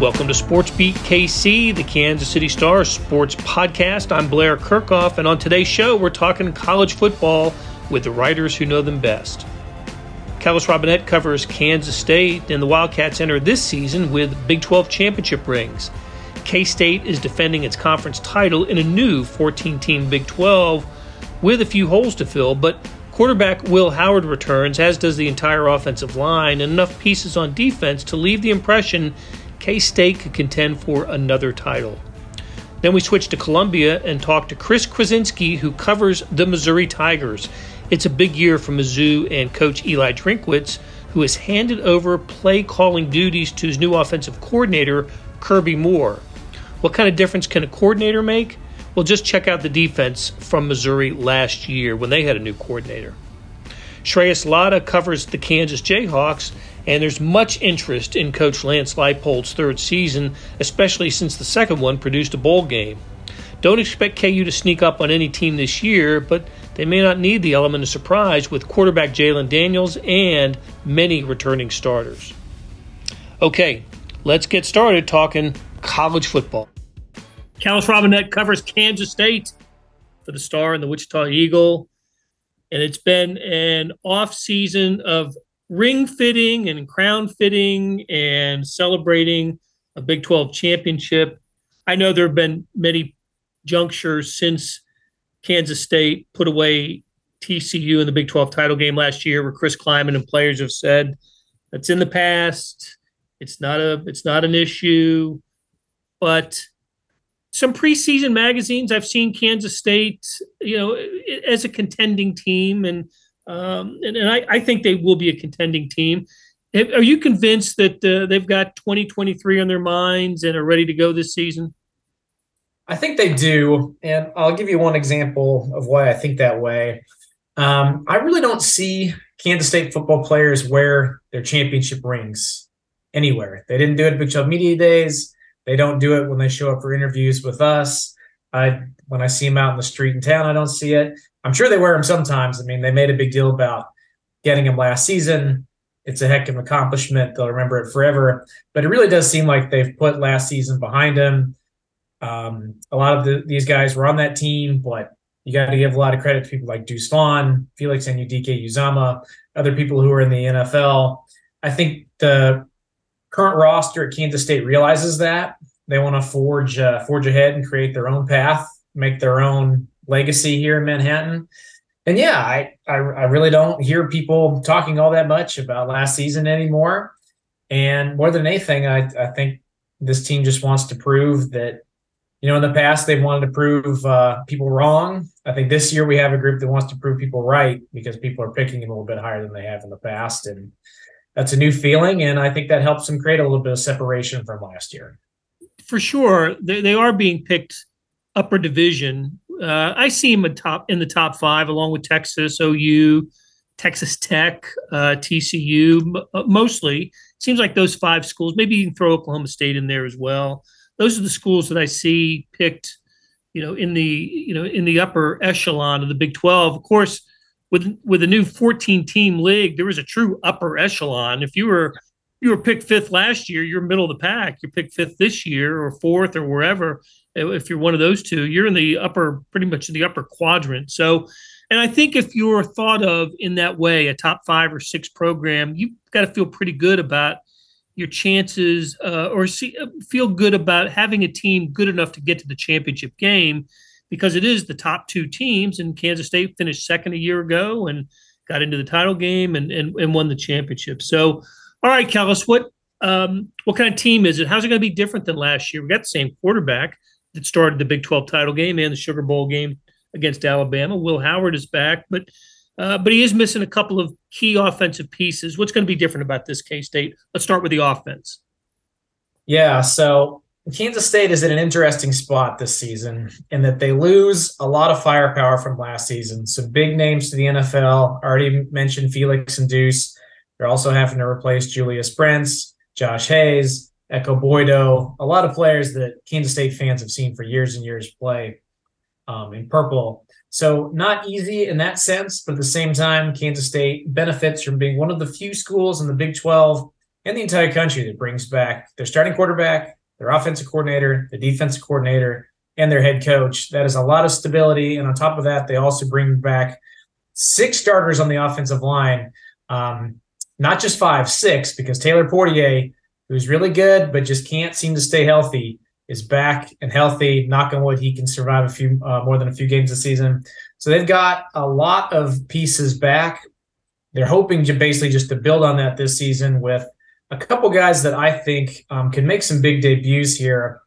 Welcome to Sports Beat KC, the Kansas City Star sports podcast. I'm Blair Kerkhoff, and on today's show, we're talking college football with the writers who know them best. Kellis Robinett covers Kansas State, and the Wildcats enter this season with Big 12 championship rings. K State is defending its conference title in a new 14 team Big 12 with a few holes to fill, but quarterback Will Howard returns, as does the entire offensive line, and enough pieces on defense to leave the impression K State could contend for another title. Then we switch to Columbia and talk to Chris Kwiecinski, who covers the Missouri Tigers. It's a big year for Mizzou and coach Eli Drinkwitz, who has handed over play calling duties to his new offensive coordinator, Kirby Moore. What kind of difference can a coordinator make? Well, just check out the defense from Missouri last year when they had a new coordinator. Shreyas Laddha covers the Kansas Jayhawks and there's much interest in Coach Lance Leipold's third season, especially since the second one produced a bowl game. Don't expect KU to sneak up on any team this year, but they may not need the element of surprise with quarterback Jalon Daniels and many returning starters. Okay, let's get started talking college football. Kellis Robinett covers Kansas State for the Star and the Wichita Eagle. And it's been an off season of ring fitting and crown fitting and celebrating a Big 12 championship. I know there have been many junctures since Kansas State put away TCU in the Big 12 title game last year where Chris Klieman and players have said that's in the past. It's not a it's not an issue. But some preseason magazines I've seen Kansas State, you know, as a contending team and um, and, and I, I, think they will be a contending team. Are you convinced that uh, they've got 2023 on their minds and are ready to go this season? I think they do. And I'll give you one example of why I think that way. Um, I really don't see Kansas State football players wear their championship rings anywhere. They didn't do it at Big 12 Media Days. They don't do it when they show up for interviews with us. I when I see them out in the street in town, I don't see it. I'm sure they wear them sometimes. I mean, they made a big deal about getting them last season. It's a heck of an accomplishment. They'll remember it forever. But it really does seem like they've put last season behind them. Um, a lot of the, these guys were on that team, but you got to give a lot of credit to people like Deuce Vaughn, Felix Anudike-Uzomah, other people who are in the NFL. I think the current roster at Kansas State realizes that they want to forge uh, forge ahead and create their own path, make their own legacy here in Manhattan. And yeah, I, I, I really don't hear people talking all that much about last season anymore. And more than anything, I, I think this team just wants to prove that, you know, in the past they've wanted to prove uh, people wrong. I think this year we have a group that wants to prove people right because people are picking them a little bit higher than they have in the past, and that's a new feeling. And I think that helps them create a little bit of separation from last year. For sure, they, they are being picked upper division uh, I see him top in the top five, along with Texas, OU, Texas Tech, uh, TCU, uh, mostly. Seems like those five schools. Maybe you can throw Oklahoma State in there as well. Those are the schools that I see picked, you know, in the you know in the upper echelon of the Big Twelve. Of course, with with a new 14 team league, there was a true upper echelon. If you were you were picked fifth last year, you're middle of the pack. You're picked fifth this year or fourth or wherever if you're one of those two, you're in the upper, pretty much in the upper quadrant. So, and I think if you're thought of in that way, a top five or six program, you've got to feel pretty good about your chances uh, or see, uh, feel good about having a team good enough to get to the championship game because it is the top two teams. And Kansas State finished second a year ago and got into the title game and, and, and won the championship. So, all right, Kellis, what um, what kind of team is it? How's it going to be different than last year? We got the same quarterback that started the Big 12 title game and the Sugar Bowl game against Alabama. Will Howard is back, but uh, but he is missing a couple of key offensive pieces. What's going to be different about this K State? Let's start with the offense. Yeah, so Kansas State is in an interesting spot this season in that they lose a lot of firepower from last season. Some big names to the NFL. already mentioned Felix and Deuce. They're also having to replace Julius Brents, Josh Hayes, Ekow Boye-Doe, a lot of players that Kansas State fans have seen for years and years play um, in purple. So not easy in that sense, but at the same time, Kansas State benefits from being one of the few schools in the Big 12 and the entire country that brings back their starting quarterback, their offensive coordinator, the defensive coordinator, and their head coach. That is a lot of stability. And on top of that, they also bring back six starters on the offensive line. Um, not just five, six, because Taylor Poitier, who's really good, but just can't seem to stay healthy, is back and healthy. Knock on wood, he can survive a few uh, more than a few games this season. So they've got a lot of pieces back. They're hoping to basically just to build on that this season with a couple guys that I think um, can make some big debuts here.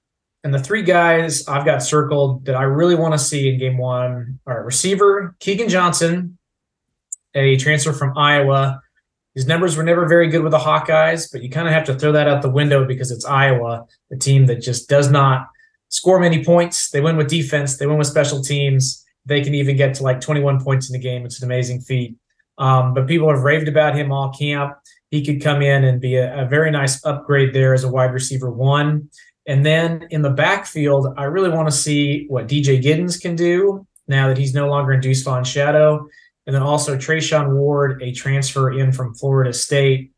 And the three guys I've got circled that I really want to see in game one are receiver Keagan Johnson, a transfer from Iowa. His numbers were never very good with the Hawkeyes, but you kind of have to throw that out the window because it's Iowa, a team that just does not score many points. They win with defense, they win with special teams. They can even get to like 21 points in the game. It's an amazing feat. Um, but people have raved about him all camp. He could come in and be a, a very nice upgrade there as a wide receiver one. And then in the backfield, I really want to see what DJ Giddens can do now that he's no longer in Deuce Vaughn's shadow. And then also Treshaun Ward, a transfer in from Florida State.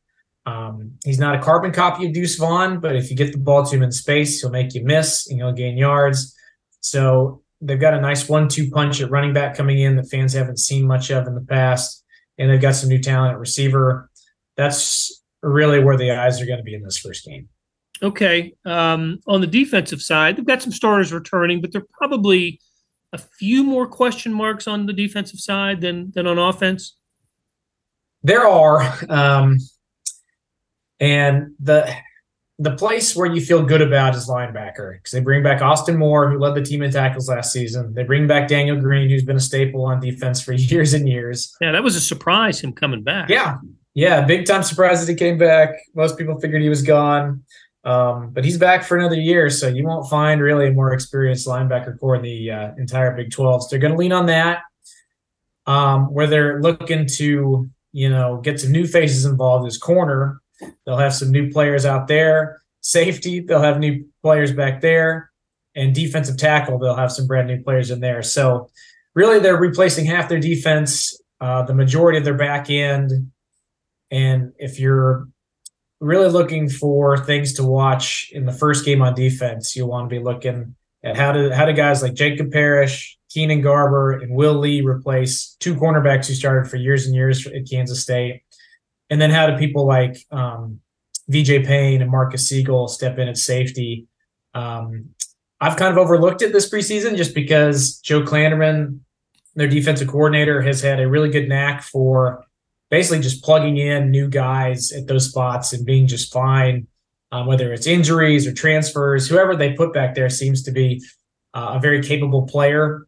Um, he's not a carbon copy of Deuce Vaughn, but if you get the ball to him in space, he'll make you miss and he'll gain yards. So they've got a nice one-two punch at running back coming in that fans haven't seen much of in the past, and they've got some new talent at receiver. That's really where the eyes are going to be in this first game. Okay. Um, on the defensive side, they've got some starters returning, but they're probably – a few more question marks on the defensive side than than on offense? There are, um, and the the place where you feel good about is linebacker because they bring back Austin Moore, who led the team in tackles last season. They bring back Daniel Green, who's been a staple on defense for years and years. Yeah, that was a surprise him coming back. Yeah, yeah, big time surprise that he came back. Most people figured he was gone. Um, but he's back for another year, so you won't find really a more experienced linebacker core in the uh, entire Big 12. So they're going to lean on that. Um, where they're looking to, you know, get some new faces involved is corner. They'll have some new players out there. Safety, they'll have new players back there. And defensive tackle, they'll have some brand new players in there. So really, they're replacing half their defense, uh, the majority of their back end. And if you're really looking for things to watch in the first game on defense. You'll want to be looking at how do how do guys like Jacob Parrish, Keenan Garber, and Will Lee replace two cornerbacks who started for years and years at Kansas State, and then how do people like um, VJ Payne and Marques Sigle step in at safety? Um, I've kind of overlooked it this preseason just because Joe Klanderman, their defensive coordinator, has had a really good knack for basically just plugging in new guys at those spots and being just fine. Um, whether it's injuries or transfers, whoever they put back there seems to be uh, a very capable player.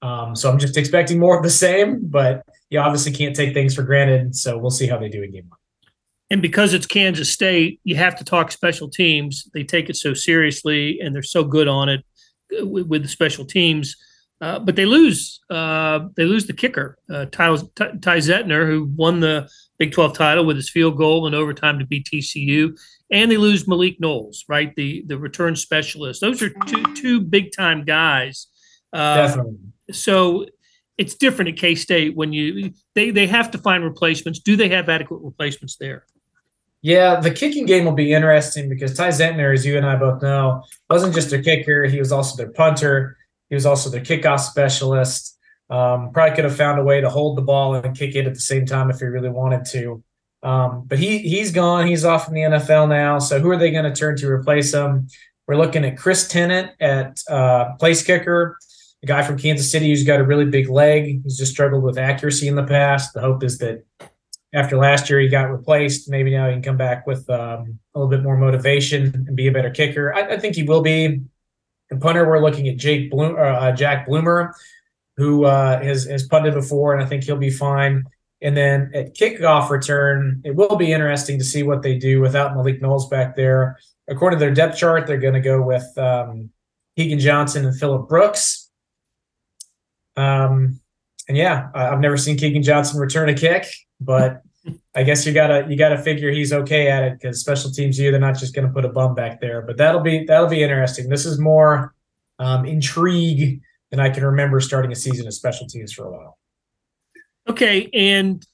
Um, so I'm just expecting more of the same, but you obviously can't take things for granted. So we'll see how they do in game one. And because it's Kansas State, you have to talk special teams. They take it so seriously and they're so good on it uh, with, with the special teams. Uh, but they lose. Uh, they lose the kicker, uh, Ty, Ty Zentner, who won the Big 12 title with his field goal in overtime to beat TCU, and they lose Malik Knowles, right, the the return specialist. Those are two two big time guys. Uh, Definitely. So it's different at K State when you they they have to find replacements. Do they have adequate replacements there? Yeah, the kicking game will be interesting because Ty Zentner, as you and I both know, wasn't just a kicker; he was also their punter. He was also their kickoff specialist. Um, probably could have found a way to hold the ball and kick it at the same time if he really wanted to. Um, but he he's gone. He's off in the NFL now. So who are they going to turn to replace him? We're looking at Chris Tennant at uh, place kicker, a guy from Kansas City who's got a really big leg. He's just struggled with accuracy in the past. The hope is that after last year he got replaced, maybe now he can come back with um, a little bit more motivation and be a better kicker. I, I think he will be And punter, we're looking at Jake Bloom, uh, Jack Bloomer, who uh, has has punted before, and I think he'll be fine. And then at kickoff return, it will be interesting to see what they do without Malik Knowles back there. According to their depth chart, they're going to go with um, Keagan Johnson and Phillip Brooks. Um, and yeah, I've never seen Keagan Johnson return a kick, but I guess you gotta you gotta figure he's okay at it because special teams you they're not just to put a bum back there. But that'll be that'll be interesting. This is more um, intrigue than I can remember starting a season of special teams for a while. Okay, and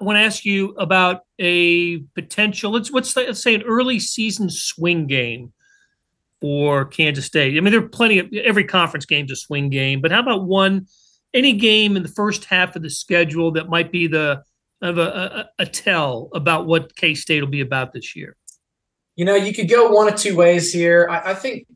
I want to ask you about a potential. Let's let's say, let's say an early season swing game for Kansas State. I mean, there are plenty of every conference game's a swing game, but how about one any game in the first half of the schedule that might be the of a, a, a tell about what K State will be about this year? You know, you could go one of two ways here. I, I think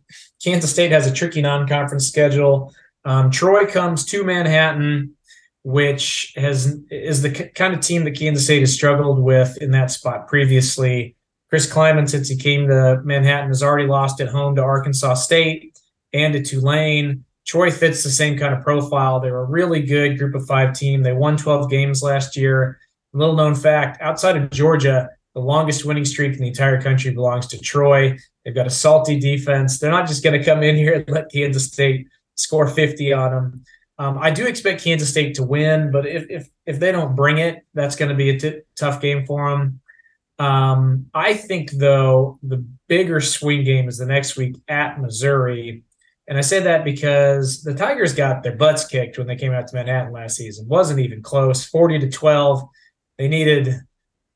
Kansas State has a tricky non-conference schedule. Um, Troy comes to Manhattan, which has is the kind of team that Kansas State has struggled with in that spot previously. Chris Klieman, since he came to Manhattan, has already lost at home to Arkansas State and to Tulane. Troy fits the same kind of profile. They're a really good group of five team. They won 12 games last year. Little known fact outside of Georgia, the longest winning streak in the entire country belongs to Troy. They've got a salty defense. They're not just going to come in here and let Kansas State score 50 on them. Um, I do expect Kansas State to win, but if if if they don't bring it, that's going to be a t- tough game for them. Um, I think though the bigger swing game is the next week at Missouri, and I say that because the Tigers got their butts kicked when they came out to Manhattan last season. wasn't even close, forty to twelve. They needed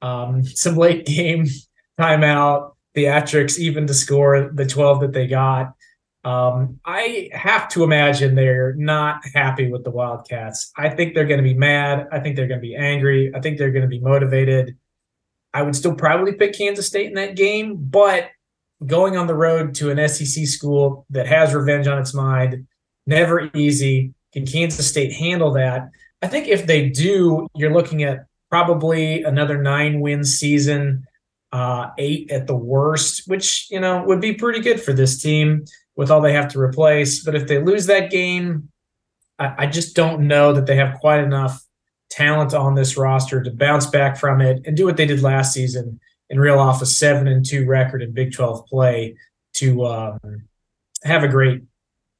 um, some late game timeout theatrics even to score the 12 that they got. Um, I have to imagine they're not happy with the Wildcats. I think they're going to be mad. I think they're going to be angry. I think they're going to be motivated. I would still probably pick Kansas State in that game, but going on the road to an SEC school that has revenge on its mind, never easy. Can Kansas State handle that? I think if they do, you're looking at probably another nine win season, uh, eight at the worst, which, you know, would be pretty good for this team with all they have to replace. But if they lose that game, I, I just don't know that they have quite enough talent on this roster to bounce back from it and do what they did last season and reel off a seven and two record in Big 12 play to um, have a great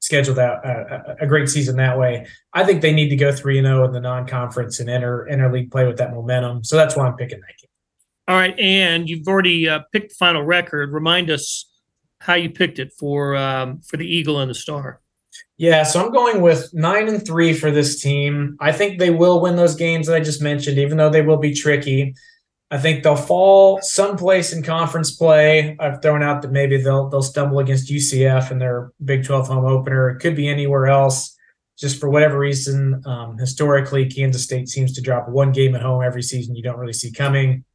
schedule that uh, a great season that way. I think they need to go three and zero oh in the non-conference and enter interleague play with that momentum. So that's why I'm picking that game. All right, and you've already uh, picked the final record. Remind us how you picked it for um, for the Eagle and the Star. Yeah, so I'm going with nine and three for this team. I think they will win those games that I just mentioned, even though they will be tricky. I think they'll fall someplace in conference play. I've thrown out that maybe they'll they'll stumble against UCF in their Big 12 home opener. It could be anywhere else. Just for whatever reason, um, historically, Kansas State seems to drop one game at home every season you don't really see coming.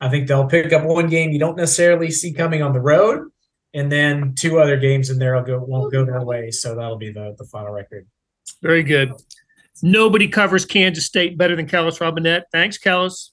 I think they'll pick up one game you don't necessarily see coming on the road, and then two other games in there will go won't go their way. So that'll be the the final record. Very good. Nobody covers Kansas State better than Kellis Robinett. Thanks, Kellis.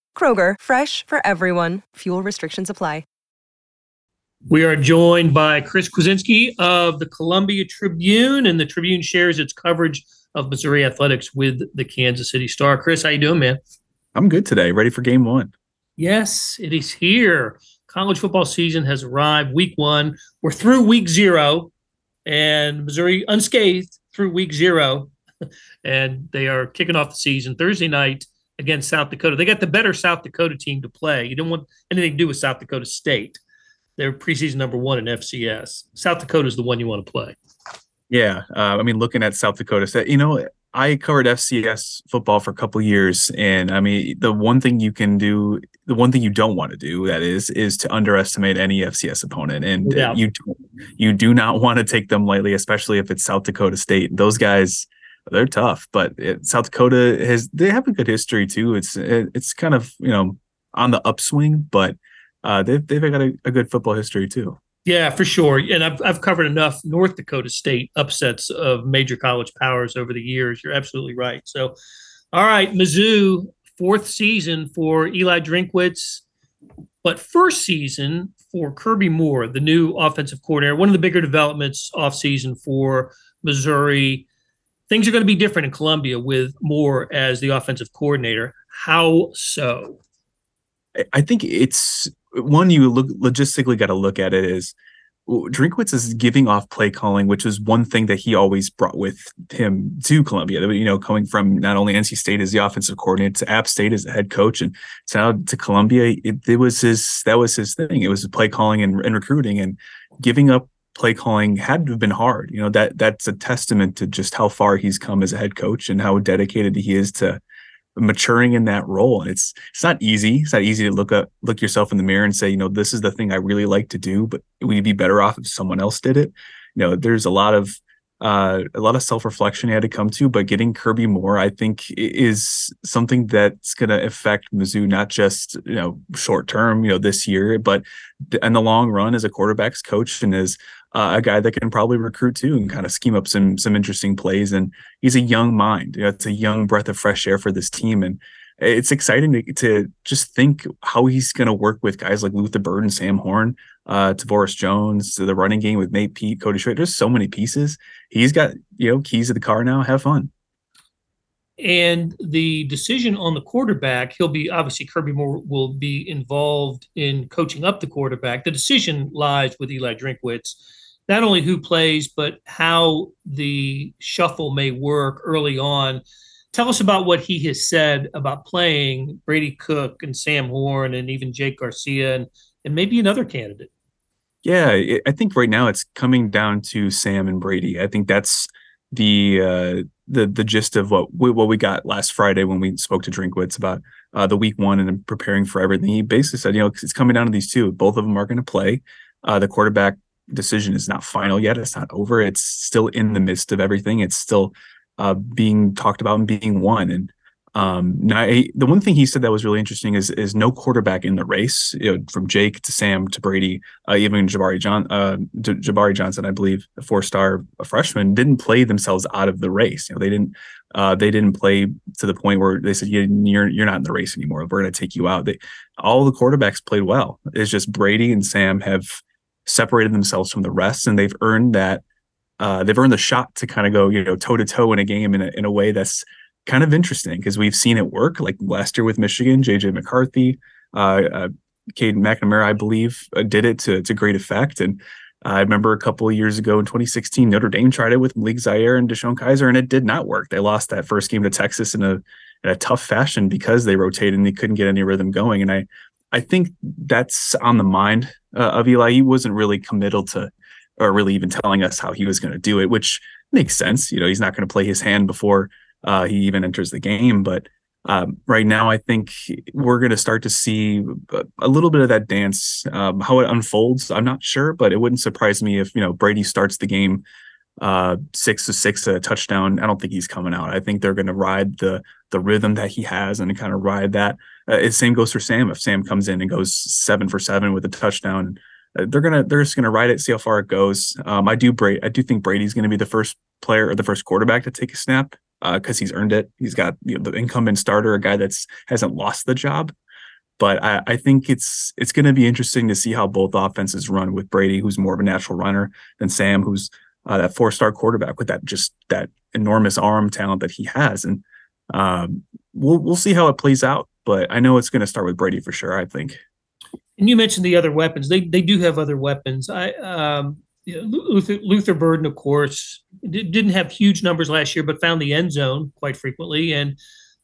Kroger, fresh for everyone. Fuel restrictions apply. We are joined by Chris Kwiecinski of the Columbia Tribune, and the Tribune shares its coverage of Missouri athletics with the Kansas City Star. Chris, how you doing, man? I'm good today. Ready for game one. Yes, it is here. College football season has arrived. Week one. We're through week zero, and Missouri unscathed through week zero, and they are kicking off the season Thursday night against South Dakota. They got the better South Dakota team to play. You don't want anything to do with South Dakota State. They're preseason number one in FCS. South Dakota is the one you want to play. Yeah, uh, I mean, looking at South Dakota State, you know, I covered FCS football for a couple years, and I mean, the one thing you can do, the one thing you don't want to do, that is, is to underestimate any FCS opponent, and yeah. you you do not want to take them lightly, especially if it's South Dakota State. Those guys, they're tough, but it, South Dakota has they have a good history too. It's it, it's kind of you know on the upswing, but uh, they've they've got a, a good football history too. Yeah, for sure. And I've, I've covered enough North Dakota State upsets of major college powers over the years. You're absolutely right. So, all right, Mizzou, fourth season for Eli Drinkwitz, but first season for Kirby Moore, the new offensive coordinator. One of the bigger developments off season for Missouri. Things are going to be different in Columbia with Moore as the offensive coordinator. How so? I think it's one you look logistically got to look at it is Drinkwitz is giving off play calling, which is one thing that he always brought with him to Columbia. You know, coming from not only NC State as the offensive coordinator to App State as the head coach, and now to Columbia, it, it, was his that was his thing. It was play calling and, and recruiting, and giving up play calling had to have been hard. You know that that's a testament to just how far he's come as a head coach and how dedicated he is to maturing in that role. And it's it's not easy. It's not easy to look up look yourself in the mirror and say, you know, this is the thing I really like to do, but we'd be better off if someone else did it. You know, there's a lot of uh, a lot of self-reflection he had to come to, but getting Kirby Moore, I think, is something that's going to affect Mizzou not just you know short term, you know, this year, but in the long run as a quarterbacks coach and as uh, a guy that can probably recruit too and kind of scheme up some some interesting plays. And he's a young mind. You know, it's a young breath of fresh air for this team, and it's exciting to, to just think how he's going to work with guys like Luther Burden and Sam Horn, uh, Tavoris Jones, to the running game with Nate Peat, Cody Schrader. There's so many pieces. He's got you know keys to the car now. Have fun. And the decision on the quarterback, he'll be obviously Kirby Moore will be involved in coaching up the quarterback. The decision lies with Eli Drinkwitz not only who plays, but how the shuffle may work early on. Tell us about what he has said about playing Brady Cook and Sam Horn and even Jake Garcia and, and maybe another candidate. Yeah, I think right now it's coming down to Sam and Brady. I think that's the uh, the the gist of what we, what we got last Friday when we spoke to Drinkwitz about uh, the week one and preparing for everything. He basically said, you know, it's coming down to these two. Both of them are going to play. Uh, the quarterback decision is not final yet. It's not over. It's still in the midst of everything. It's still uh, being talked about and being won. And um, now the one thing he said that was really interesting is is no quarterback in the race, you know, from Jake to Sam to Brady, uh, even Jabari John, uh, Jabari Johnson, I believe, a four star freshman, didn't play themselves out of the race. You know, they didn't uh, they didn't play to the point where they said you're you're not in the race anymore. We're going to take you out. They, all the quarterbacks played well. It's just Brady and Sam have separated themselves from the rest, and they've earned that. Uh, they've earned the shot to kind of go, you know, toe to toe in a game in a, in a way that's kind of interesting because we've seen it work, like last year with Michigan, JJ McCarthy, uh, uh, Cade McNamara, I believe, uh, did it to to great effect. And I remember a couple of years ago in 2016, Notre Dame tried it with Malik Zaire and DeShone Kizer, and it did not work. They lost that first game to Texas in a in a tough fashion because they rotated and they couldn't get any rhythm going. And I I think that's on the mind uh, of Eli. He wasn't really committal to, or really even telling us how he was going to do it, which makes sense. You know, he's not going to play his hand before uh, he even enters the game. But um, right now, I think we're going to start to see a little bit of that dance. Um, how it unfolds, I'm not sure, but it wouldn't surprise me if you know Brady starts the game uh, six to six a touchdown. I don't think he's coming out. I think they're going to ride the the rhythm that he has and kind of ride that. Uh, same goes for Sam. If Sam comes in and goes seven for seven with a touchdown, uh, they're gonna they're just gonna ride it, see how far it goes. Um, I do Brady. I do think Brady's going to be the first player or the first quarterback to take a snap because uh, he's earned it. He's got you know, the incumbent starter, a guy that's hasn't lost the job. But I, I think it's it's going to be interesting to see how both offenses run with Brady, who's more of a natural runner, than Sam, who's uh, that four star quarterback with that just that enormous arm talent that he has. And um, we'll we'll see how it plays out. But I know it's going to start with Brady for sure. I think. And you mentioned the other weapons. They they do have other weapons. I um, Luther, Luther Burden, of course, didn't have huge numbers last year, but found the end zone quite frequently. And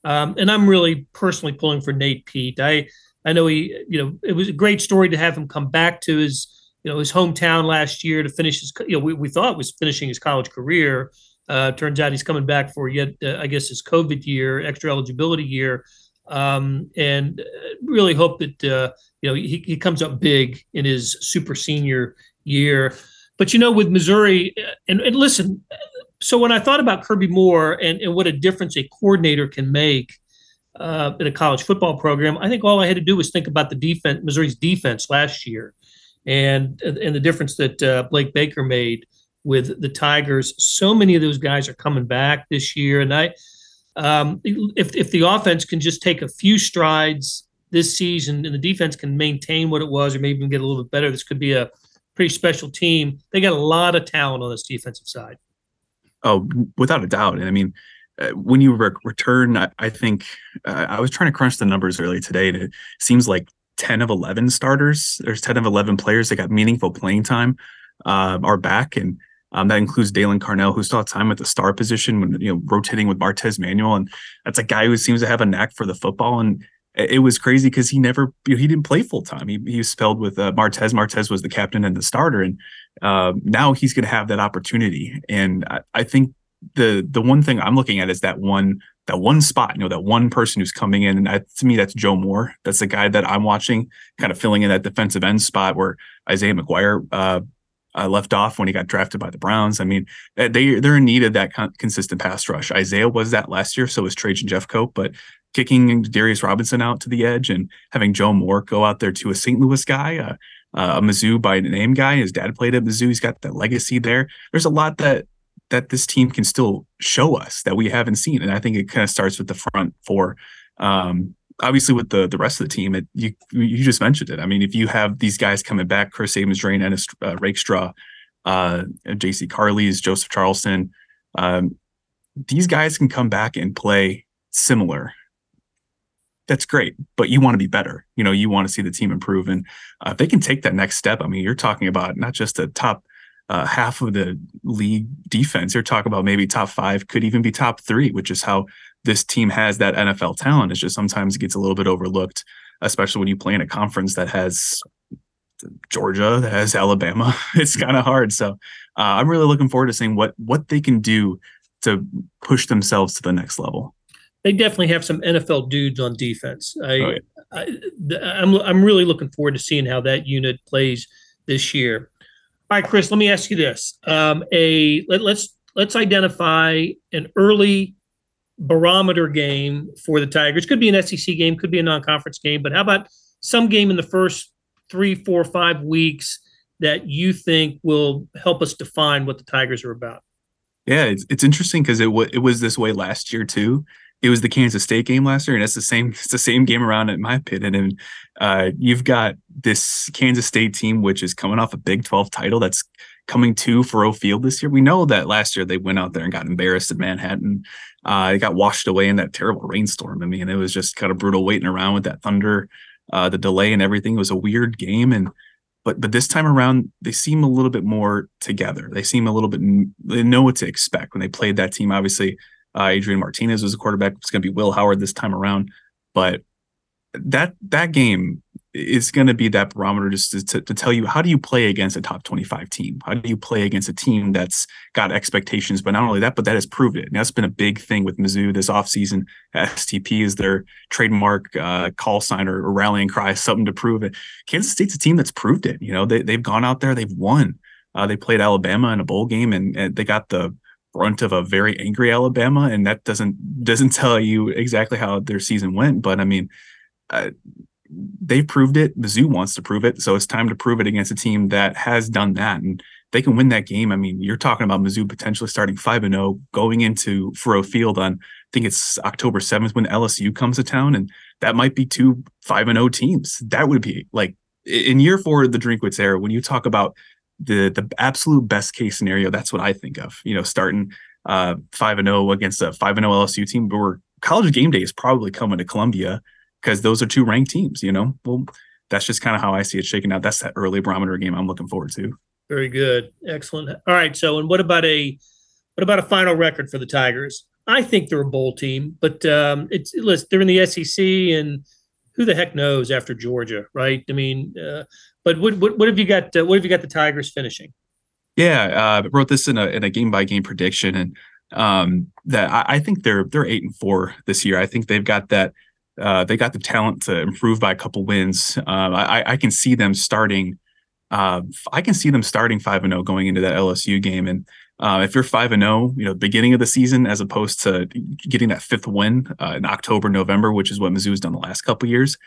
um, and I'm really personally pulling for Nate Peat. I I know he, you know, it was a great story to have him come back to his, you know, his hometown last year to finish his, you know, we, we thought was finishing his college career Uh, turns out he's coming back for yet, uh, I guess, his COVID year, extra eligibility year, um, and uh, really hope that uh, you know he, he comes up big in his super senior year. But you know, with Missouri, uh, and, and listen, so when I thought about Kirby Moore and, and what a difference a coordinator can make uh, in a college football program, I think all I had to do was think about the defense, Missouri's defense last year, and and the difference that uh, Blake Baker made with the Tigers. So many of those guys are coming back this year, and I, um, if if the offense can just take a few strides this season, and the defense can maintain what it was, or maybe even get a little bit better, this could be a pretty special team. They got a lot of talent on this defensive side. Oh, without a doubt. And I mean, uh, when you re- return, I, I think uh, I was trying to crunch the numbers earlier today, and it seems like 10 of 11 starters, there's 10 of 11 players that got meaningful playing time uh, are back. And um, that includes Daylan Carnell, who had time at the star position when, you know, rotating with Martez Manuel. And that's a guy who seems to have a knack for the football. And it was crazy because he never you know, he didn't play full time. He, he was spelled with uh, Martez. Martez was the captain and the starter, and uh, now he's going to have that opportunity. And I, I, think the the one thing I'm looking at is that one that one spot. You know, that one person who's coming in, and to me, that's Joe Moore. That's the guy that I'm watching, kind of filling in that defensive end spot where Isaiah McGuire uh, uh, left off when he got drafted by the Browns. I mean, they they're in need of that con- consistent pass rush. Isaiah was that last year, so was Trajan Jeffcoat, but kicking Darius Robinson out to the edge and having Joe Moore go out there to a St. Louis guy, uh, uh, a Mizzou by name guy. His dad played at Mizzou. He's got that legacy there. There's a lot that that this team can still show us that we haven't seen, and I think it kind of starts with the front four. Um, obviously, with the the rest of the team, it, you you just mentioned it. I mean, if you have these guys coming back, Kris Abrams-Draine, Ennis uh, Rakestraw, uh, J.C. Carlies, Joseph Charleston, um, these guys can come back and play similar that's great, but you want to be better. You know, you want to see the team improve, and uh, if they can take that next step, I mean, you're talking about not just the top uh, half of the league defense. You're talking about maybe top five, could even be top three, which is how this team has that NFL talent. It's just sometimes it gets a little bit overlooked, especially when you play in a conference that has Georgia, that has Alabama. It's kind of hard. So uh, I'm really looking forward to seeing what what they can do to push themselves to the next level they definitely have some NFL dudes on defense. I, oh, yeah. I, am I'm, I'm really looking forward to seeing how that unit plays this year. All right, Chris, let me ask you this: um, a let, let's let's identify an early barometer game for the Tigers. Could be an SEC game, could be a non-conference game, but how about some game in the first three, four, five weeks that you think will help us define what the Tigers are about? Yeah, it's, it's interesting because it w- it was this way last year too it was the Kansas State game last year, and it's the same. It's the same game around, in my opinion. And uh, you've got this Kansas State team, which is coming off a Big Twelve title, that's coming to Faurot Field this year. We know that last year they went out there and got embarrassed in Manhattan. Uh, they got washed away in that terrible rainstorm. I mean, it was just kind of brutal waiting around with that thunder, uh, the delay, and everything. It was a weird game, and but but this time around they seem a little bit more together. They seem a little bit they know what to expect when they played that team. Obviously uh, Adrian Martinez was a quarterback. It's going to be Will Howard this time around, but that that game is going to be that barometer just to, to, to, tell you how do you play against a top 25 team? How do you play against a team that's got expectations? But not only that but that has proved it. And that's been a big thing with mizzou this offseason. Stp is their trademark uh, call sign or, or, rallying cry something to prove it. Kansas state's a team that's proved it. You know they, they've gone out there they've won. Uh, they played alabama in a bowl game and, and they got the brunt of a very angry Alabama, and that doesn't doesn't tell you exactly how their season went. But I mean, uh, they've proved it. Mizzou wants to prove it, so it's time to prove it against a team that has done that, and they can win that game. I mean, you're talking about Mizzou potentially starting five and zero, oh, going into Faurot Field on I think it's October seventh when LSU comes to town, and that might be two five and zero oh teams. That would be like in year four of the Drinkwitz era when you talk about the the absolute best case scenario, that's what I think of. You know, starting uh, five and zero oh against a five and zero oh LSU team, where college game day is probably coming to Columbia because those are two ranked teams. You know, well, that's just kind of how I see it shaking out. That's that early barometer game I'm looking forward to. Very good, excellent. All right, so and what about a what about a final record for the Tigers? I think they're a bowl team, but um, it's listen, they're in the SEC and who the heck knows after Georgia, right? I mean, uh, but what, what, what have you got? Uh, what have you got the Tigers finishing? Yeah, uh, wrote this in a in a game by game prediction, and Um, that I, I, think they're they're eight and four this year. I think they've got that. Uh, they got the talent to improve by a couple wins. Um, I, I can see them starting. Uh, I can see them starting five and zero oh going into that LSU game, and uh, if you're five and zero, oh, you know, beginning of the season, as opposed to getting that fifth win uh, in October, November, which is what Mizzou's done the last couple years.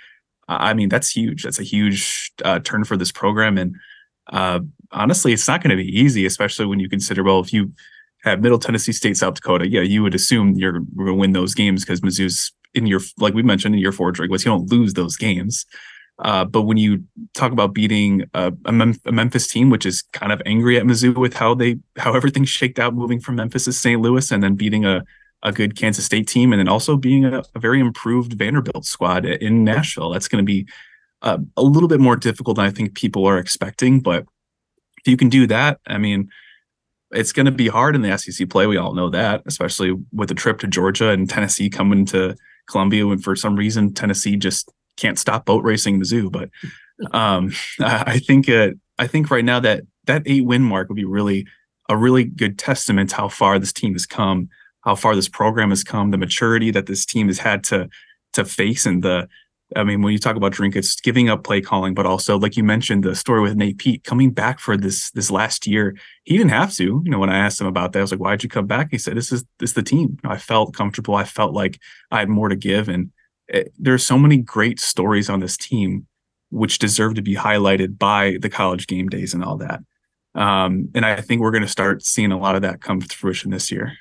I mean, that's huge. That's a huge uh, turn for this program, and uh, honestly, it's not going to be easy, especially when you consider well, if you have Middle Tennessee State, South Dakota, yeah, you would assume you're going to win those games because Mizzou's in your like we mentioned in your four Drinkwitz, you don't lose those games. Uh, but when you talk about beating a, a, Mem- a, Memphis team, which is kind of angry at Mizzou with how they how everything shaked out moving from Memphis to St. Louis, and then beating a a good Kansas State team, and then also being a, a very improved Vanderbilt squad in Nashville, that's going to be uh, a little bit more difficult than I think people are expecting. But if you can do that, I mean, it's going to be hard in the SEC play. We all know that, especially with the trip to Georgia and Tennessee coming to Columbia when for some reason Tennessee just can't stop boat racing Mizzou. But um, I think uh, I think right now that that eight win mark would be really a really good testament to how far this team has come, how far this program has come, the maturity that this team has had to to face, and the I mean, when you talk about Drinkwitz giving up play calling, but also, like you mentioned, the story with Nate Peat coming back for this this last year. He didn't have to. You know, when I asked him about that, I was like, "Why'd you come back?" He said, "This is this is the team." I felt comfortable. I felt like I had more to give, and it, there are so many great stories on this team which deserve to be highlighted by the college game days and all that. Um, and I think we're going to start seeing a lot of that come to fruition this year.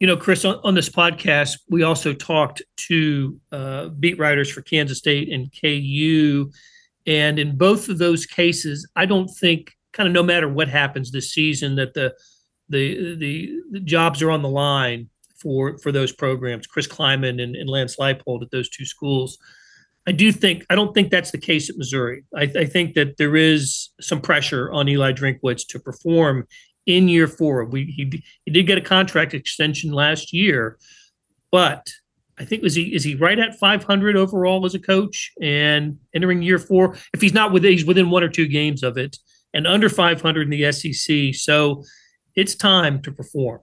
You know, Chris, on, on this podcast, we also talked to uh, beat writers for Kansas State and KU. And in both of those cases, I don't think, kind of no matter what happens this season, that the the the, the jobs are on the line for for those programs, Chris Klieman and, and Lance Leipold at those two schools. I do think I don't think that's the case at Missouri. I, I, think that there is some pressure on Eli Drinkwitz to perform in year four. We he, he did get a contract extension last year, but I think was he is he right at 500 overall as a coach and entering year four? If he's not within he's within one or two games of it and under 500 in the SEC, so it's time to perform.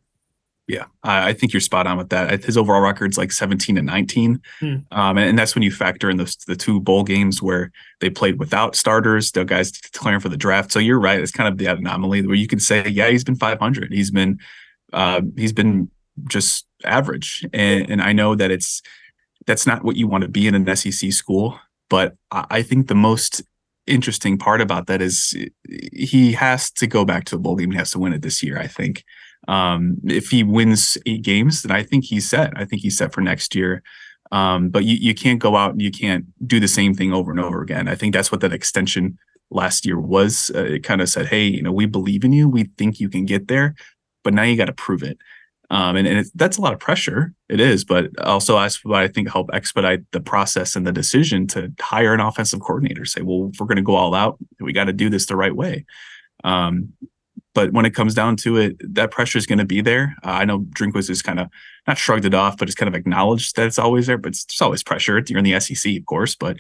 Yeah, I, I, think you're spot on with that. His overall record's like 17 and 19, hmm. um, and, and, that's when you factor in the the two bowl games where they played without starters, the guys declaring for the draft. So you're right; it's kind of the anomaly where you can say, yeah, he's been 500. He's been uh, he's been just average, and, and I know that it's that's not what you want to be in an SEC school, but I, I think the most interesting part about that is he has to go back to the bowl game. He has to win it this year. I think um, if he wins eight games, then I think he's set. I think he's set for next year. Um, but you, you can't go out and you can't do the same thing over and over again. I think that's what that extension last year was. Uh, it kind of said, hey, you know, we believe in you. We think you can get there, but now you got to prove it. Um, and, and that's a lot of pressure. It is, but also that's what I think help expedite the process and the decision to hire an offensive coordinator. Say, well, if we're going to go all out, we got to do this the right way. Um, but when it comes down to it, that pressure is going to be there. Uh, I know Drinkwitz is kind of not shrugged it off, but it's kind of acknowledged that it's always there. But it's, always pressure. You're in the SEC, of course, but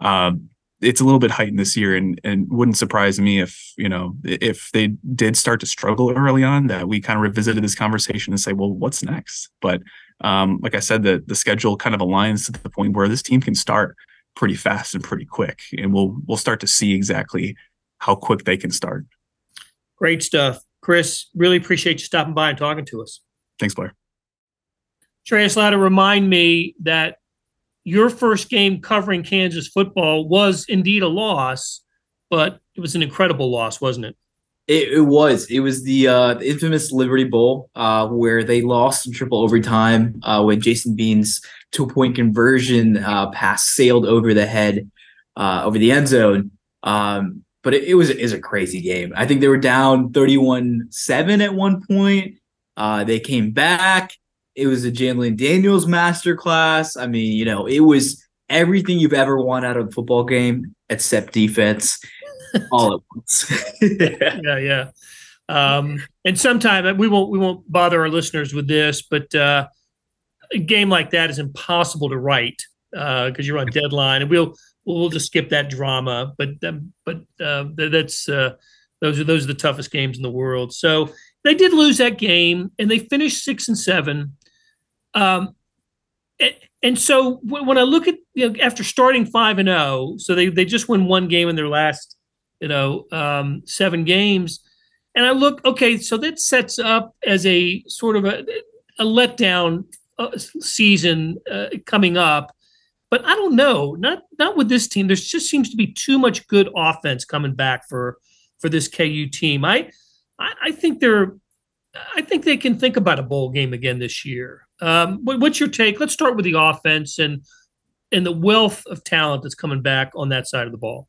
um, it's a little bit heightened this year, and and wouldn't surprise me if you know if they did start to struggle early on that we kind of revisited this conversation and say, well, what's next? But um, like I said, the the schedule kind of aligns to the point where this team can start pretty fast and pretty quick, and we'll we'll start to see exactly how quick they can start. Great stuff. Chris, really appreciate you stopping by and talking to us. Thanks, Blair. Shreyas Laddha, remind me that your first game covering Kansas football was indeed a loss, but it was an incredible loss, wasn't it? It, it was. It was the, uh, the infamous Liberty Bowl uh, where they lost in triple overtime uh, when Jason Bean's two point conversion uh, pass sailed over the head, uh, over the end zone. Um, but it, it was is a crazy game. I think they were down 31-7 at one point. Uh, they came back. It was a Jalon Daniels masterclass. I mean, you know, it was everything you've ever wanted out of a football game except defense all at once. yeah, yeah. Um, and sometime we won't we won't bother our listeners with this, but uh, a game like that is impossible to write because uh, you're on deadline, and we'll we'll just skip that drama. But um, but uh, that's uh, those are those are the toughest games in the world. So they did lose that game, and they finished six and seven. Um, and, and so when I look at you know after starting five and zero, oh, so they they just won one game in their last you know um, seven games, and I look okay, so that sets up as a sort of a, a letdown uh, season uh, coming up. But I don't know, not not with this team. There just seems to be too much good offense coming back for for this KU team. I I, I think they're I think they can think about a bowl game again this year. Um, what, what's your take? Let's start with the offense and and the wealth of talent that's coming back on that side of the ball.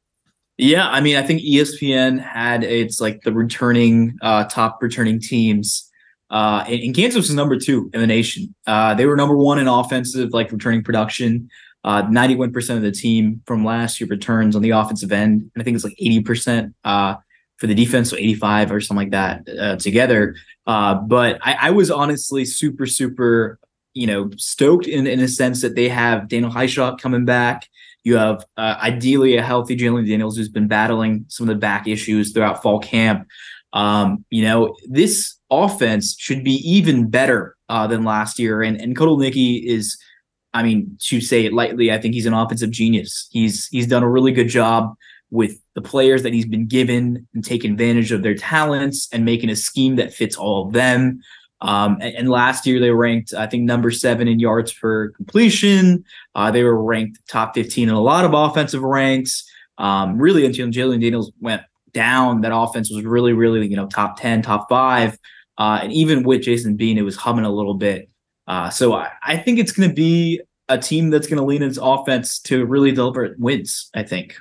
Yeah, I mean, I think ESPN had it's like the returning uh, top returning teams. Uh, and Kansas was number two in the nation. Uh, they were number one in offensive, like returning production. Uh, 91% of the team from last year returns on the offensive end. And I think it's like 80% uh, for the defense, so 85 or something like that uh, together. Uh, but I, I, was honestly super, super, you know, stoked in, in a sense that they have Daniel Hishaw coming back. You have uh, ideally a healthy Jalon Daniels who's been battling some of the back issues throughout fall camp. Um, you know, this offense should be even better uh, than last year. And and Kotelnicki is – I mean, to say it lightly, I think he's an offensive genius. He's he's done a really good job with the players that he's been given and taking advantage of their talents and making a scheme that fits all of them. Um, and, and, last year they ranked, I think, number seven in yards per completion. Uh, they were ranked top 15 in a lot of offensive ranks. Um, really, until Jalon Daniels went down, that offense was really, really, you know, top 10, top five. Uh, and even with Jason Bean, it was humming a little bit. Uh, so I, I think it's going to be a team that's going to lean its offense to really deliver wins. I think.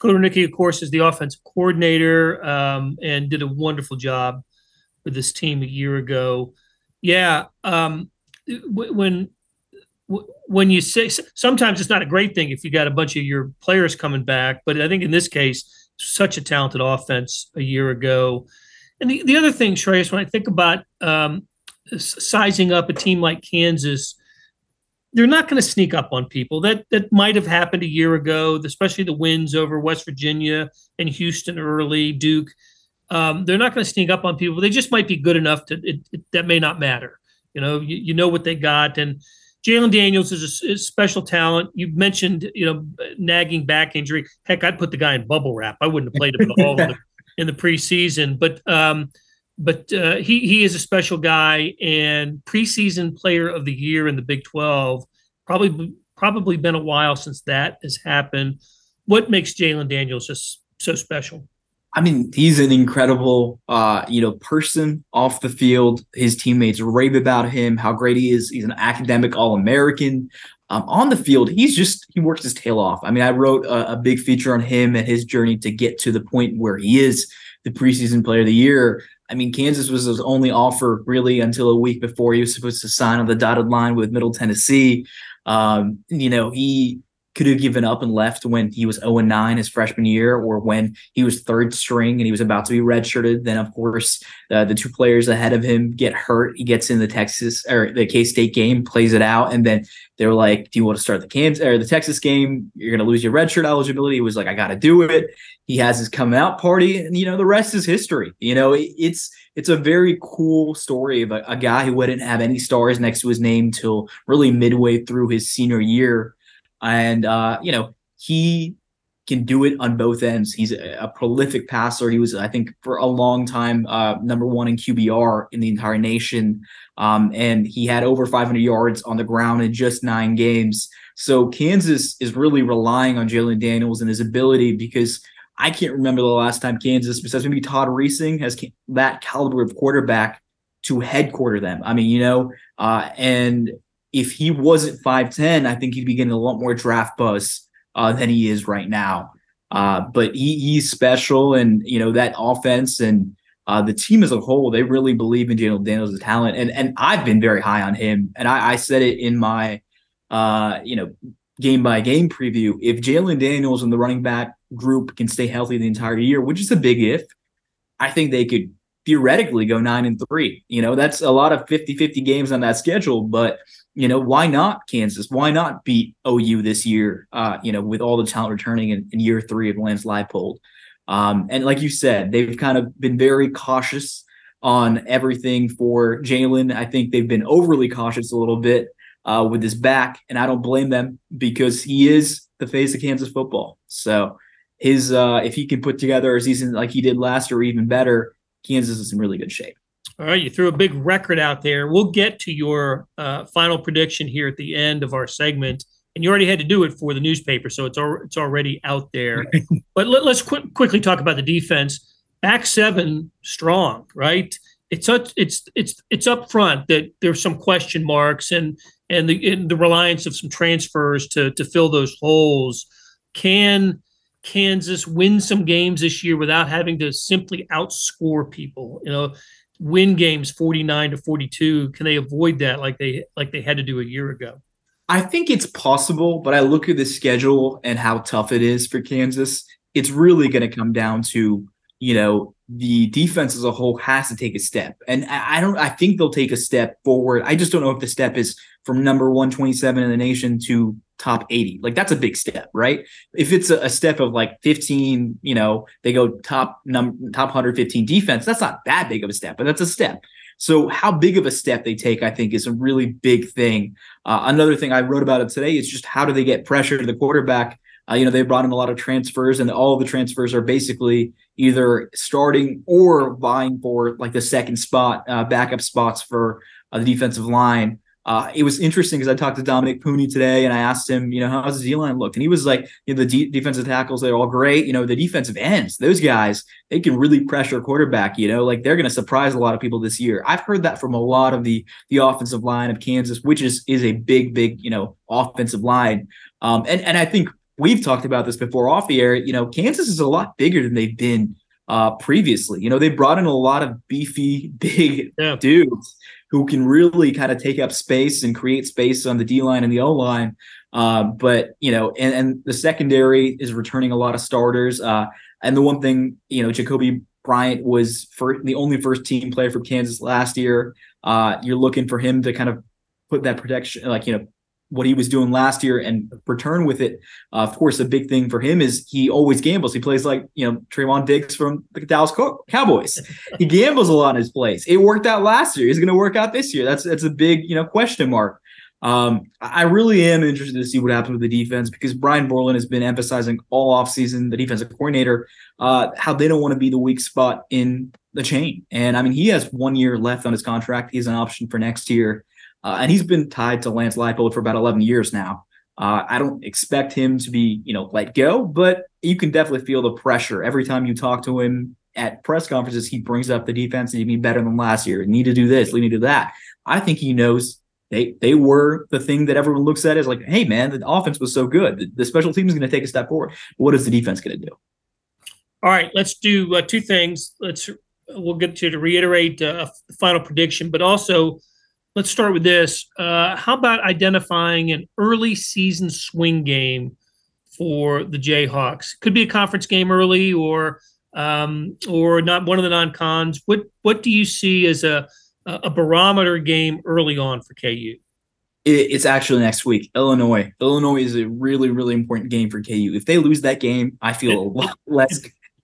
Kotelnicki, of course, is the offensive coordinator um, and did a wonderful job with this team a year ago. Yeah, um, when when you say sometimes it's not a great thing if you got a bunch of your players coming back, but I think in this case, such a talented offense a year ago. And the, the other thing, Shreyas, when I think about um, sizing up a team like Kansas, they're not going to sneak up on people. That that might have happened a year ago, especially the wins over West Virginia and Houston early, Duke. Um, they're not going to sneak up on people. They just might be good enough to it, it, that may not matter. You know, you, you know what they got, and Jalon Daniels is a, is special talent. You mentioned, you know, nagging back injury. Heck, I'd put the guy in bubble wrap. I wouldn't have played him at all in the, in the preseason, but. Um, but uh, he he is a special guy and preseason player of the year in the Big Twelve. Probably probably been a while since that has happened. What makes Jalon Daniels just so special? I mean, he's an incredible, uh, you know, person off the field. His teammates rave about him, how great he is. He's an academic All American. Um, on the field, he's just he works his tail off. I mean, I wrote a, a big feature on him and his journey to get to the point where he is the preseason player of the year. I mean, Kansas was his only offer really until a week before he was supposed to sign on the dotted line with Middle Tennessee. Um, you know, he could have given up and left when he was 0 9 his freshman year, or when he was third string and he was about to be redshirted. Then, of course, uh, the two players ahead of him get hurt. He gets in the Texas or the K State game, plays it out, and then they're like, "Do you want to start the Kansas or the Texas game? You're going to lose your redshirt eligibility." He was like, "I got to do it." He has his coming out party, and you know the rest is history. You know, it, it's it's a very cool story of a, a guy who wouldn't have any stars next to his name till really midway through his senior year and uh, you know he can do it on both ends. He's a, a, prolific passer. He was, I think, for a long time uh, number one in QBR in the entire nation, um, and he had over 500 yards on the ground in just nine games. So Kansas is really relying on Jalon Daniels and his ability because I can't remember the last time Kansas, besides maybe Todd Reesing, has that caliber of quarterback to headquarter them. I mean, you know, uh, and if he wasn't 5'10, I think he'd be getting a lot more draft buzz uh, than he is right now. Uh, but he, he's special, and you know that offense and uh, the team as a whole, they really believe in Jalon Daniels' talent, and and I've been very high on him, and I, I said it in my uh, you know game by game preview. If Jalon Daniels and the running back group can stay healthy the entire year, which is a big if, I think they could theoretically go nine and three. You know, that's a lot of 50-50 games on that schedule, but you know, why not Kansas? Why not beat OU this year? Uh, you know, with all the talent returning in, in year three of Lance Leipold. Um, and like you said, they've kind of been very cautious on everything for Jalon. I think they've been overly cautious a little bit uh, with his back, and I don't blame them because he is the face of Kansas football. So his uh, if he can put together a season like he did last or even better, Kansas is in really good shape. All right, you threw a big record out there. We'll get to your uh, final prediction here at the end of our segment, and you already had to do it for the newspaper, so it's al- it's already out there. but let, us qu- quickly talk about the defense. Back seven, strong, right? It's it's it's it's up front that there's some question marks and and the and the reliance of some transfers to to fill those holes. Can Kansas win some games this year without having to simply outscore people? You know, win games 49 to 42 can they avoid that like they like they had to do a year ago? I think it's possible but i look at the schedule and how tough it is for kansas. It's really going to come down to you know the defense as a whole has to take a step. And i don't i think they'll take a step forward. I just don't know if the step is from number 127 in the nation to top 80. Like that's a big step, right? If it's a, a step of like 15, you know, they go top num top 115 defense, that's not that big of a step, but that's a step. So how big of a step they take, I think, is a really big thing. Uh, another thing I wrote about it today is just how do they get pressure to the quarterback? Uh, you know, they brought in a lot of transfers, and all the transfers are basically either starting or vying for like the second spot, uh, backup spots for uh, the defensive line. Uh, it was interesting because I talked to Dominick Puni today and I asked him, you know, how's the D line looked? And he was like, you know, the de- defensive tackles, they're all great. You know, the defensive ends, those guys, they can really pressure quarterback, you know, like they're going to surprise a lot of people this year. I've heard that from a lot of the the offensive line of Kansas, which is is a big, big, you know, offensive line. Um, and, and I think we've talked about this before off the air. You know, Kansas is a lot bigger than they've been uh, previously. You know, they brought in a lot of beefy, big yeah. dudes who can really kind of take up space and create space on the D line and the O line. Uh, but you know, and, and the secondary is returning a lot of starters. Uh, and the one thing, you know, Cobee Bryant was for the only first team player for Kansas last year. Uh, you're looking for him to kind of put that protection, like you know, what he was doing last year and return with it. Uh, of course, a big thing for him is he always gambles. He plays like you know Trevon Diggs from the Dallas Cowboys. he gambles a lot in his plays. It worked out last year. He's going to work out this year. That's that's a big you know question mark. Um, I really am interested to see what happens with the defense because Brian Borland has been emphasizing all offseason, the defensive coordinator, uh, how they don't want to be the weak spot in the chain. And I mean, he has one year left on his contract. He's an option for next year. Uh, and he's been tied to Lance Leipold for about 11 years now. Uh, I don't expect him to be, you know, let go, but you can definitely feel the pressure every time you talk to him at press conferences. He brings up the defense need to be better than last year. Need to do this. Need to do that. I think he knows they they were the thing that everyone looks at as like, hey man, the offense was so good. The, the special team is going to take a step forward. What is the defense going to do? All right, let's do uh, two things. Let's we'll get to to reiterate uh, a final prediction, but also let's start with this. Uh, how about identifying an early season swing game for the Jayhawks? Could be a conference game early, or um, or not one of the non-cons. What what do you see as a a barometer game early on for KU? It's actually next week, Illinois. Illinois is a really, really important game for KU. If they lose that game, I feel a lot less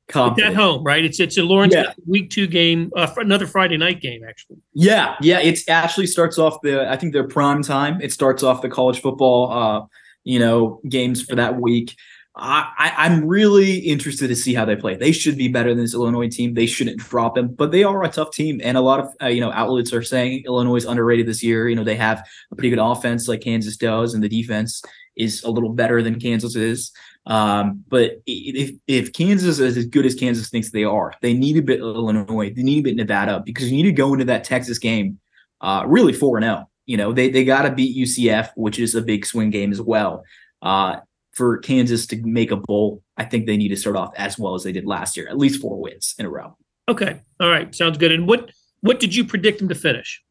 confident. At home, right? It's it's a Lawrence yeah. week two game, uh, another Friday night game, actually. Yeah, yeah. It actually starts off the. I think their prime time. It starts off the college football, uh, you know, games for that week. I, I'm really interested to see how they play. They should be better than this Illinois team. They shouldn't drop them, but they are a tough team, and a lot of uh, you know outlets are saying Illinois is underrated this year. You know they have a pretty good offense like Kansas does, and the defense is a little better than Kansas is. Um, but if if Kansas is as good as Kansas thinks they are, they need a bit Illinois, they need a bit Nevada because you need to go into that Texas game uh, really four and zero. Oh. You know they they got to beat UCF, which is a big swing game as well. Uh, for Kansas to make a bowl, I think they need to start off as well as they did last year, at least four wins in a row. Okay, all right, sounds good. And what what did you predict them to finish?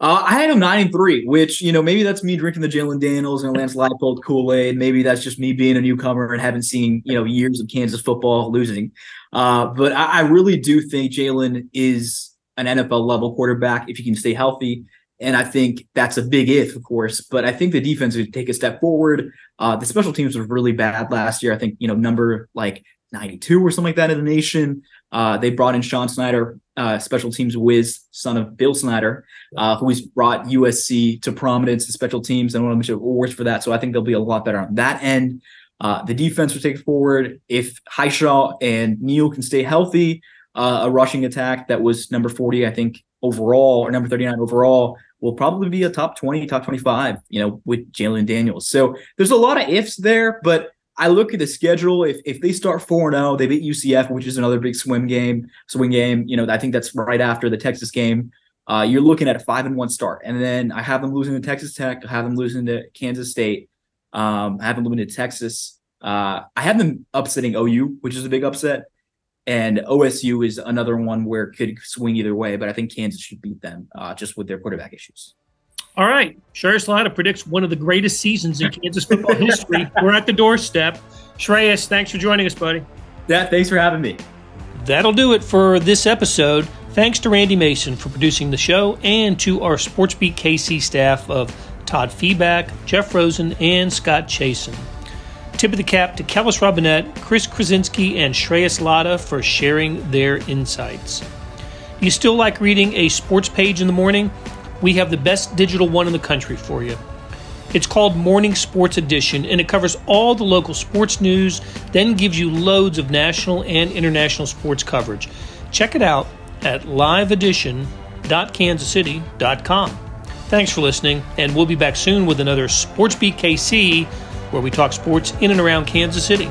Uh, I had him nine and three, which you know maybe that's me drinking the Jalon Daniels and Lance Leipold Kool Aid. Maybe that's just me being a newcomer and haven't seen you know years of Kansas football losing. Uh, but I, I, really do think Jalon is an NFL level quarterback if he can stay healthy, and I think that's a big if, of course. But I think the defense would take a step forward. Uh, the special teams were really bad last year. I think you know number like 92 or something like that in the nation. Uh, they brought in Sean Snyder uh, special teams whiz, son of Bill Snyder, uh, who's brought USC to prominence in special teams and won a bunch of awards for that. So I think they'll be a lot better on that end. Uh, the defense will take forward. If Hishaw and Neal can stay healthy, uh, a rushing attack that was number 40, I think, overall, or number 39 overall, will probably be a top 20, top 25, you know, with Jalon Daniels. So there's a lot of ifs there, but I look at the schedule. If if they start 4 0, they beat UCF, which is another big swim game, swing game. You know, I think that's right after the Texas game. Uh, you're looking at a five and one start. And then I have them losing to Texas Tech, I have them losing to Kansas State, um, I have them losing to Texas. Uh, I have them upsetting OU, which is a big upset. And OSU is another one where it could swing either way, but I think Kansas should beat them uh, just with their quarterback issues. All right. Shreyas Laddha predicts one of the greatest seasons in Kansas football history. We're at the doorstep. Shreyas, thanks for joining us, buddy. Yeah, thanks for having me. That'll do it for this episode. Thanks to Randy Mason for producing the show and to our SportsBeat KC staff of Todd Feeback, Jeff Rosen, and Scott Chasen. Tip of the cap to Kellis Robinett, Chris Kwiecinski, and Shreyas Laddha for sharing their insights. You still like reading a sports page in the morning? We have the best digital one in the country for you. It's called Morning Sports Edition, and it covers all the local sports news, then gives you loads of national and international sports coverage. Check it out at liveedition.kansascity.com. Thanks for listening, and we'll be back soon with another Sports Beat KC, where we talk sports in and around Kansas City.